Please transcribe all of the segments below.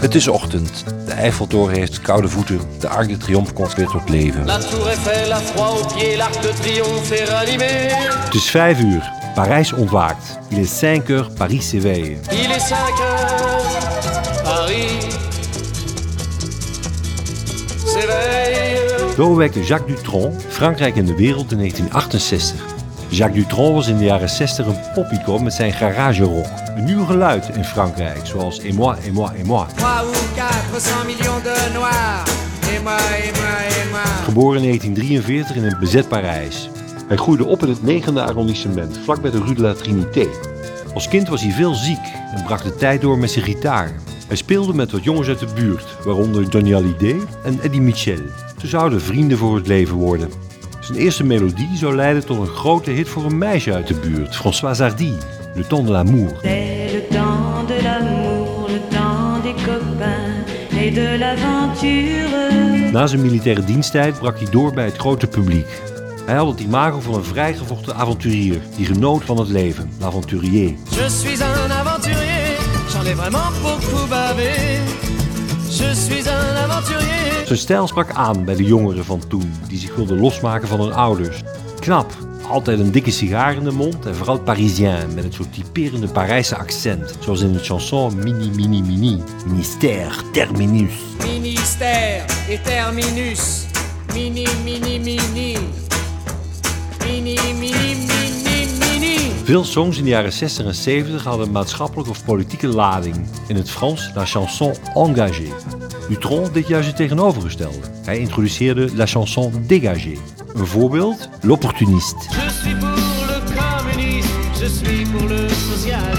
Het is ochtend. De Eiffeltoren heeft koude voeten. De Arc de Triomphe komt weer tot leven. Het is vijf uur. Parijs ontwaakt. Il est 5 heures, Paris s'éveille. Il est 5 heures, Paris s'éveille. Zo wekte Jacques Dutronc Frankrijk in de wereld in 1968. Jacques Dutronc was in de jaren 60 een popico met zijn garagerock. Een nieuw geluid in Frankrijk, zoals Et moi, et moi, et moi. 3 ou 400 millions de noirs. Et moi, et moi, et moi. Geboren in 1943 in een bezet Parijs. Hij groeide op in het negende arrondissement, vlakbij de Rue de la Trinité. Als kind was hij veel ziek en bracht de tijd door met zijn gitaar. Hij speelde met wat jongens uit de buurt, waaronder Johnny Hallyday en Eddie Mitchell. Ze zouden vrienden voor het leven worden. Zijn eerste melodie zou leiden tot een grote hit voor een meisje uit de buurt, Françoise Hardy, Le Temps de l'Amour. C'est le temps de l'amour, le temps des copains et de l'aventure. Na zijn militaire diensttijd brak hij door bij het grote publiek. Hij had het imago van een vrijgevochten avonturier die genoot van het leven, l'aventurier. Je suis un aventurier, j'en ai vraiment beaucoup bavé. Je suis un aventurier. Zijn stijl sprak aan bij de jongeren van toen, die zich wilden losmaken van hun ouders. Knap, altijd een dikke sigaar in de mond en vooral parisien met een soort typerende Parijse accent, zoals in de chanson Mini Mini Mini, Mystère Terminus. Ministère et terminus. Mini. Mini, mini, mini, mini. Veel songs in de jaren 60 en 70 hadden een maatschappelijke of politieke lading. In het Frans la chanson engagée. Dutronc deed juist het tegenovergestelde. Hij introduceerde la chanson dégagée. Een voorbeeld, l'opportuniste. Je suis pour le communisme, je suis pour le socialisme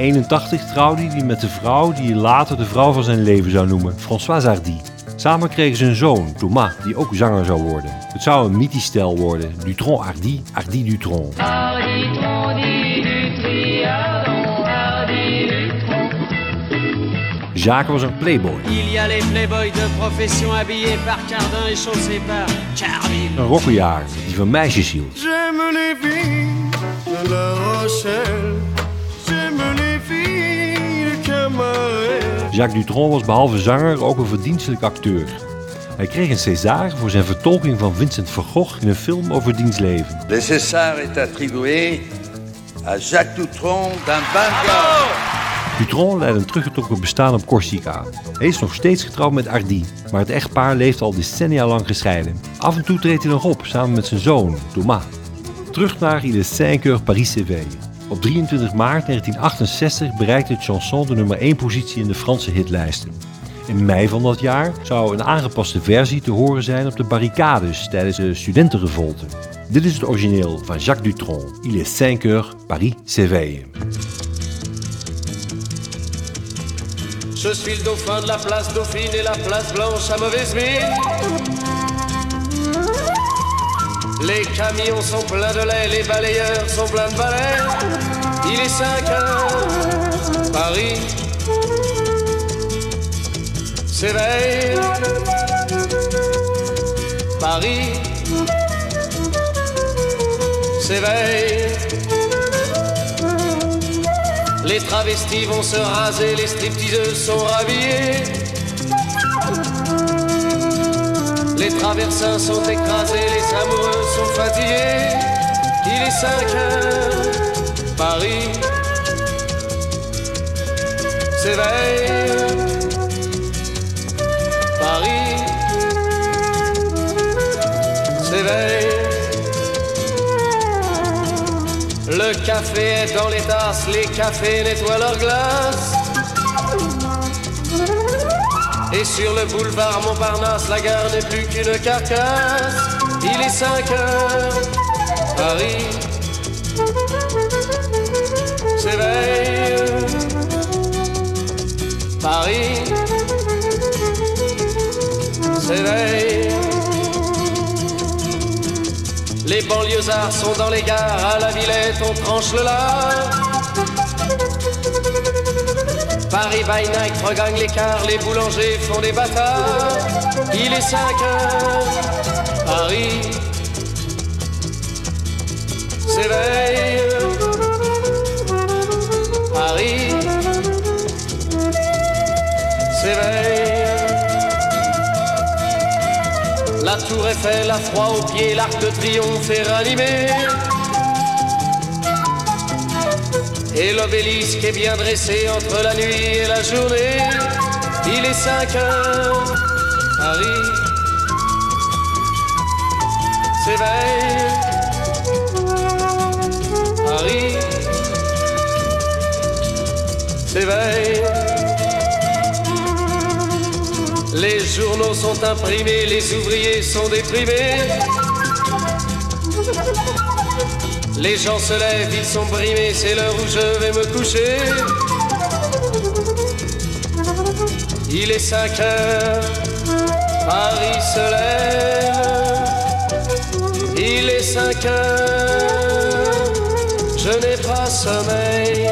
1981 trouwde hij met de vrouw die hij later de vrouw van zijn leven zou noemen, Françoise Hardy. Samen kregen ze een zoon, Thomas, die ook zanger zou worden. Het zou een mythisch stel worden, Dutronc Hardy, Hardy Dutronc. Jacques was een playboy, Il y a les playboys de profession habillés par Cardin et chaussés par een rokkenjager die van meisjes hield. J'aime les filles de La Rochelle. Jacques Dutronc was behalve zanger ook een verdienstelijk acteur. Hij kreeg een César voor zijn vertolking van Vincent van Gogh in een film over diens leven. Le César est attribué à Jacques Doutron d'un Bangor. Dutronc leidt een teruggetrokken bestaan op Corsica. Hij is nog steeds getrouwd met Hardy, maar het echtpaar leeft al decennia lang gescheiden. Af en toe treedt hij nog op, samen met zijn zoon, Thomas. Terug naar Il est 5 heures Paris s'éveille. Op 23 maart 1968 bereikte het chanson de nummer 1 positie in de Franse hitlijsten. In mei van dat jaar zou een aangepaste versie te horen zijn op de barricades tijdens de studentenrevolte. Dit is het origineel van Jacques Dutronc. Il est 5 heures Paris s'éveille. Je suis le dauphin de la place Dauphine et la place Blanche à mauvaise. Les camions sont pleins de lait, les balayeurs sont pleins de balais. Il est 5 heures, Paris s'éveille. Paris s'éveille. Les travestis vont se raser, les stripteaseuses sont rhabillées. Les traversins sont écrasés, les amoureux sont fatigués. Il est 5 heures, Paris s'éveille. Paris s'éveille. Le café est dans les tasses, les cafés nettoient leurs glaces. Et sur le boulevard Montparnasse, la gare n'est plus qu'une carcasse. Il est 5 heures, Paris s'éveille. Paris s'éveille. Les banlieusards sont dans les gares, à la Villette on tranche le lard. Paris by night regagne l'écart, les boulangers font des bâtards. Il est 5 heures, Paris s'éveille. Paris s'éveille. La tour Eiffel a froid aux pieds, l'arc de triomphe est rallumé. Et l'obélisque est bien dressé entre la nuit et la journée. Il est 5 heures, Paris s'éveille. Paris s'éveille. Les journaux sont imprimés, les ouvriers sont déprimés. Les gens se lèvent, ils sont brimés, c'est l'heure où je vais me coucher. Il est 5 heures, Paris se lève. Il est 5 heures, je n'ai pas sommeil.